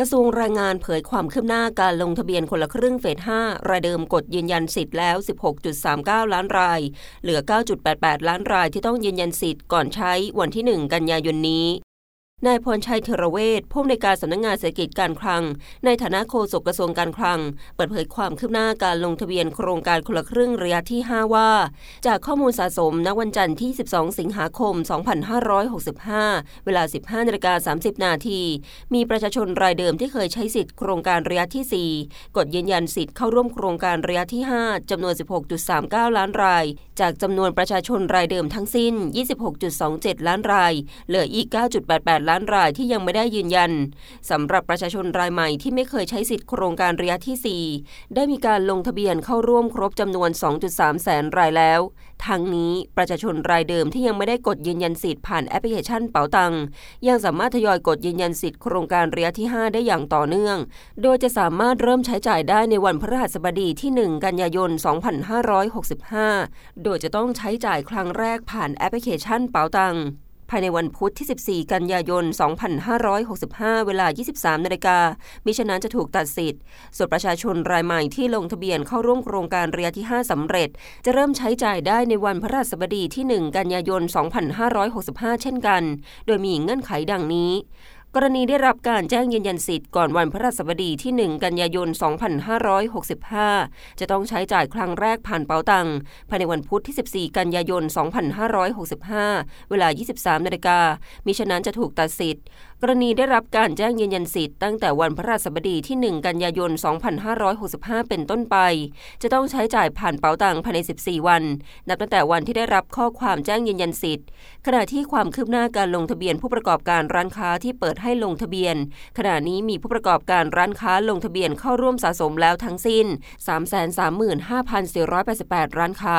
กระทรวงแรงงานเผยความคืบหน้าการลงทะเบียนคนละครึ่งเฟส 5 รายเดิมกดยืนยันสิทธิ์แล้ว 16.39 ล้านราย เหลือ 9.88 ล้านรายที่ต้องยืนยันสิทธิ์ก่อนใช้วันที่ 1 กันยายนนี้ นายพรชัยเทรเวชผู้อำนวยการสำนักงงานเศรษฐกิจการคลัง ในฐานะโฆษกกระทรวงการคลัง เปิดเผยความคืบหน้าการลงทะเบียนโครงการคนละครึ่งระยะที่ 5 ว่า จากข้อมูลสะสมณวันจันทร์ที่ 12 สิงหาคม 2565 เวลา 15นาฬิกา30 นาที มีประชาชนรายเดิมที่เคยใช้สิทธิ์โครงการระยะที่ 4 กดยืนยันสิทธิ์เข้าร่วมโครงการระยะที่ 5จำนวน 16.39 ล้านราย จากจำนวนประชาชนรายเดิมทั้งสิ้น 26.27 ล้านราย เหลืออีก 9.88ล้านรายที่ยังไม่ได้ยืนยันสำหรับประชาชนรายใหม่ที่ไม่เคยใช้สิทธิโครงการระยะที่ 4 ได้มีการลงทะเบียนเข้าร่วมครบจำนวน 2.3 แสนรายแล้ว ทั้งนี้ประชาชนรายเดิมที่ยังไม่ได้กดยืนยันสิทธิ์ผ่านแอปพลิเคชันเป๋าตังยังสามารถทยอยกดยืนยันสิทธิโครงการระยะที่ 5 ได้อย่างต่อเนื่อง โดยจะสามารถเริ่มใช้จ่ายได้ในวันพฤหัสบดีที่ 1 กันยายน 2565 โดยจะต้องใช้จ่ายครั้งแรกผ่านแอปพลิเคชันเป๋าตัง ภายในวันพุธที่ 14 กันยายน 2565 เวลา 23 นาฬิกา มิฉะนั้นจะถูกตัดสิทธิ์ ส่วนประชาชนรายใหม่ที่ลงทะเบียนเข้าร่วมโครงการระยะที่ 5 สำเร็จ จะเริ่มใช้จ่ายได้ในวันพระราชบดีที่ 1 กันยายน 2565 เช่นกัน โดยมีเงื่อนไขดังนี้ กรณีได้รับการแจ้งยืนยันสิทธิ์ก่อนวันพระราชบดีที่ 1 กันยายน 2565 จะต้องใช้จ่ายครั้งแรกผ่านเป๋าตังภายในวันพุธที่ 14 กันยายน 2565 เวลา 23 นาฬิกามิฉะนั้นจะถูกตัดสิทธิ์กรณีได้รับการแจ้งยืนยันสิทธิ์ตั้งแต่วันพระราชบดีที่ 1 กันยายน 2565 เป็นต้นไป จะต้องใช้จ่ายผ่านเป๋าตังภายใน 14 วัน นับตั้งแต่วันที่ได้รับข้อความแจ้งยืนยันสิทธิ์ ขณะที่ความคืบหน้าการลงทะเบียนผู้ประกอบการร้านค้าที่เปิดให้ลงทะเบียน ขณะนี้มีผู้ประกอบการร้านค้าลงทะเบียนเข้าร่วมสะสมแล้วทั้งสิ้น 335,488 ร้านค้า